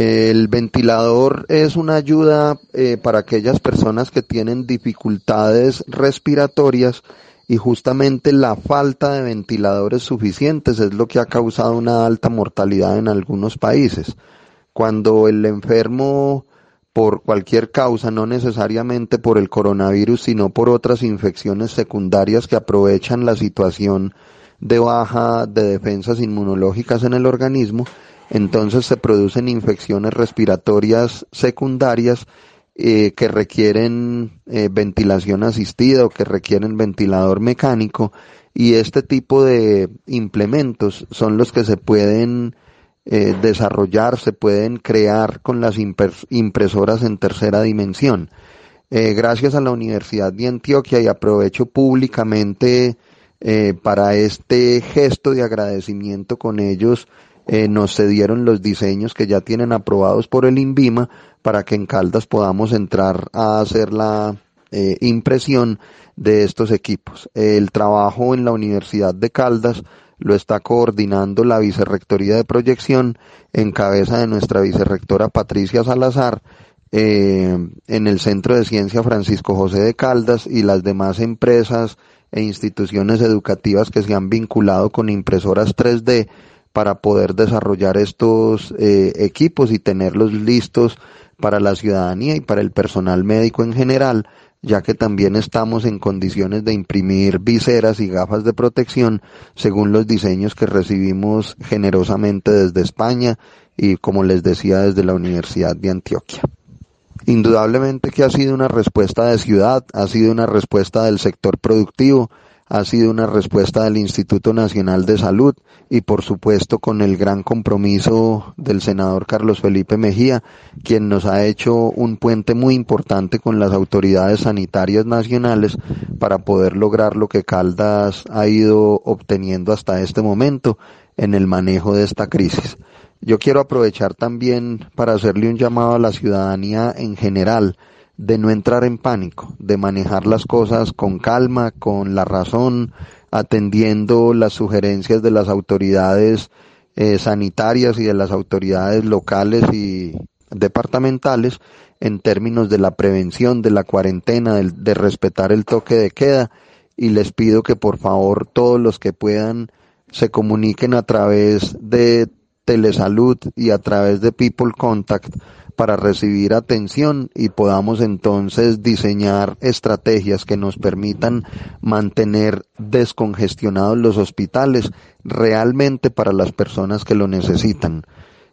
El ventilador es una ayuda eh, para aquellas personas que tienen dificultades respiratorias y justamente la falta de ventiladores suficientes es lo que ha causado una alta mortalidad en algunos países. Cuando el enfermo por cualquier causa, no necesariamente por el coronavirus, sino por otras infecciones secundarias que aprovechan la situación de baja de defensas inmunológicas en el organismo, entonces se producen infecciones respiratorias secundarias eh, que requieren eh, ventilación asistida o que requieren ventilador mecánico y este tipo de implementos son los que se pueden eh, desarrollar, se pueden crear con las impresoras en tercera dimensión. gracias a la Universidad de Antioquia y aprovecho públicamente para este gesto de agradecimiento con ellos eh, nos cedieron los diseños que ya tienen aprobados por el INVIMA para que en Caldas podamos entrar a hacer la eh, impresión de estos equipos. El trabajo en la Universidad de Caldas lo está coordinando la Vicerrectoría de Proyección en cabeza de nuestra vicerrectora Patricia Salazar eh, en el Centro de Ciencia Francisco José de Caldas y las demás empresas e instituciones educativas que se han vinculado con impresoras 3D para poder desarrollar estos eh, equipos y tenerlos listos para la ciudadanía y para el personal médico en general, ya que también estamos en condiciones de imprimir viseras y gafas de protección según los diseños que recibimos generosamente desde España y como les decía desde la Universidad de Antioquia. Indudablemente que ha sido una respuesta de ciudad, ha sido una respuesta del sector productivo, ha sido una respuesta del Instituto Nacional de Salud y por supuesto con el gran compromiso del senador Carlos Felipe Mejía, quien nos ha hecho un puente muy importante con las autoridades sanitarias nacionales para poder lograr lo que Caldas ha ido obteniendo hasta este momento en el manejo de esta crisis. Yo quiero aprovechar también para hacerle un llamado a la ciudadanía en general, de no entrar en pánico, de manejar las cosas con calma, con la razón, atendiendo las sugerencias de las autoridades eh, sanitarias y de las autoridades locales y departamentales en términos de la prevención, de la cuarentena, de, de respetar el toque de queda. Y les pido que por favor todos los que puedan se comuniquen a través de telesalud y a través de People Contact para recibir atención y podamos entonces diseñar estrategias que nos permitan mantener descongestionados los hospitales realmente para las personas que lo necesitan.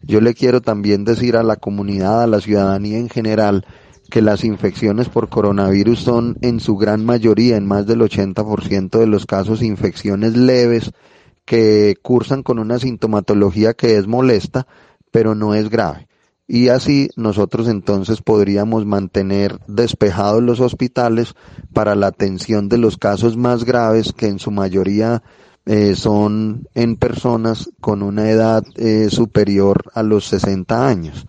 Yo le quiero también decir a la comunidad, a la ciudadanía en general, que las infecciones por coronavirus son en su gran mayoría, en más del 80% de los casos, infecciones leves que cursan con una sintomatología que es molesta, pero no es grave y así nosotros entonces podríamos mantener despejados los hospitales para la atención de los casos más graves que en su mayoría eh, son en personas con una edad eh, superior a los 60 años.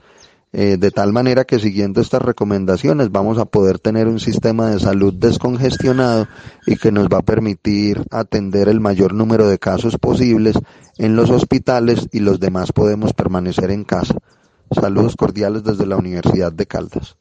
Eh, de tal manera que siguiendo estas recomendaciones vamos a poder tener un sistema de salud descongestionado y que nos va a permitir atender el mayor número de casos posibles en los hospitales y los demás podemos permanecer en casa. Saludos cordiales desde la Universidad de Caldas.